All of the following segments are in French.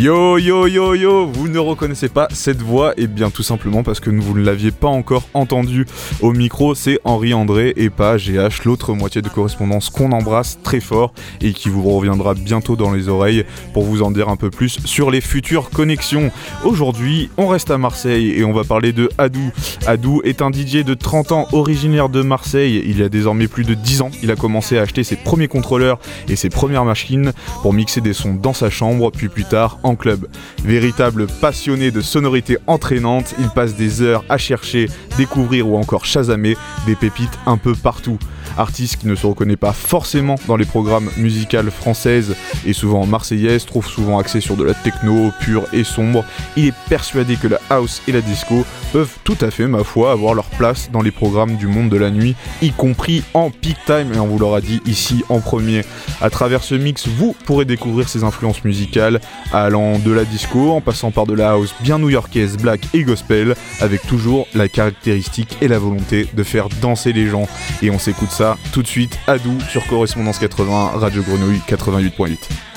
Yo yo yo yo, vous ne reconnaissez pas cette voix eh bien tout simplement parce que vous ne l'aviez pas encore entendu au micro, c'est Henri André et pas GH, l'autre moitié de correspondance qu'on embrasse très fort et qui vous reviendra bientôt dans les oreilles pour vous en dire un peu plus sur les futures connexions. Aujourd'hui, on reste à Marseille et on va parler de Adou. Adou est un DJ de 30 ans originaire de Marseille, il y a désormais plus de 10 ans, il a commencé à acheter ses premiers contrôleurs et ses premières machines pour mixer des sons dans sa chambre, puis plus tard en club. Véritable passionné de sonorités entraînantes, il passe des heures à chercher, découvrir ou encore chasamer des pépites un peu partout. Artiste qui ne se reconnaît pas forcément dans les programmes musicales françaises et souvent marseillaises, trouve souvent accès sur de la techno pure et sombre. Il est persuadé que la house et la disco peuvent tout à fait, ma foi, avoir leur place dans les programmes du monde de la nuit, y compris en peak time, et on vous l'aura dit ici en premier. À travers ce mix, vous pourrez découvrir ses influences musicales, allant de la disco en passant par de la house bien new-yorkaise, black et gospel, avec toujours la caractéristique et la volonté de faire danser les gens. Et on s'écoute ça tout de suite à Doux sur Correspondance 80, Radio Grenouille 88.8.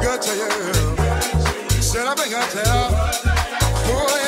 Good to you. se la venga te la.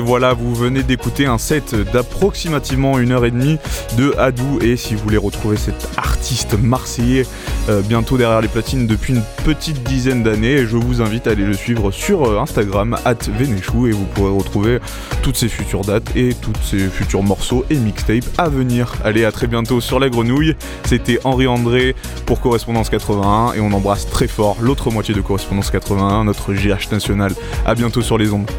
Voilà, vous venez d'écouter un set d'approximativement une heure et demie de Hadou. Et si vous voulez retrouver cet artiste marseillais euh, bientôt derrière les platines depuis une petite dizaine d'années, je vous invite à aller le suivre sur euh, Instagram, at Vénéchou, et vous pourrez retrouver toutes ses futures dates et tous ses futurs morceaux et mixtapes à venir. Allez, à très bientôt sur la grenouille. C'était Henri André pour Correspondance 81 et on embrasse très fort l'autre moitié de Correspondance 81, notre GH national. À bientôt sur les ondes.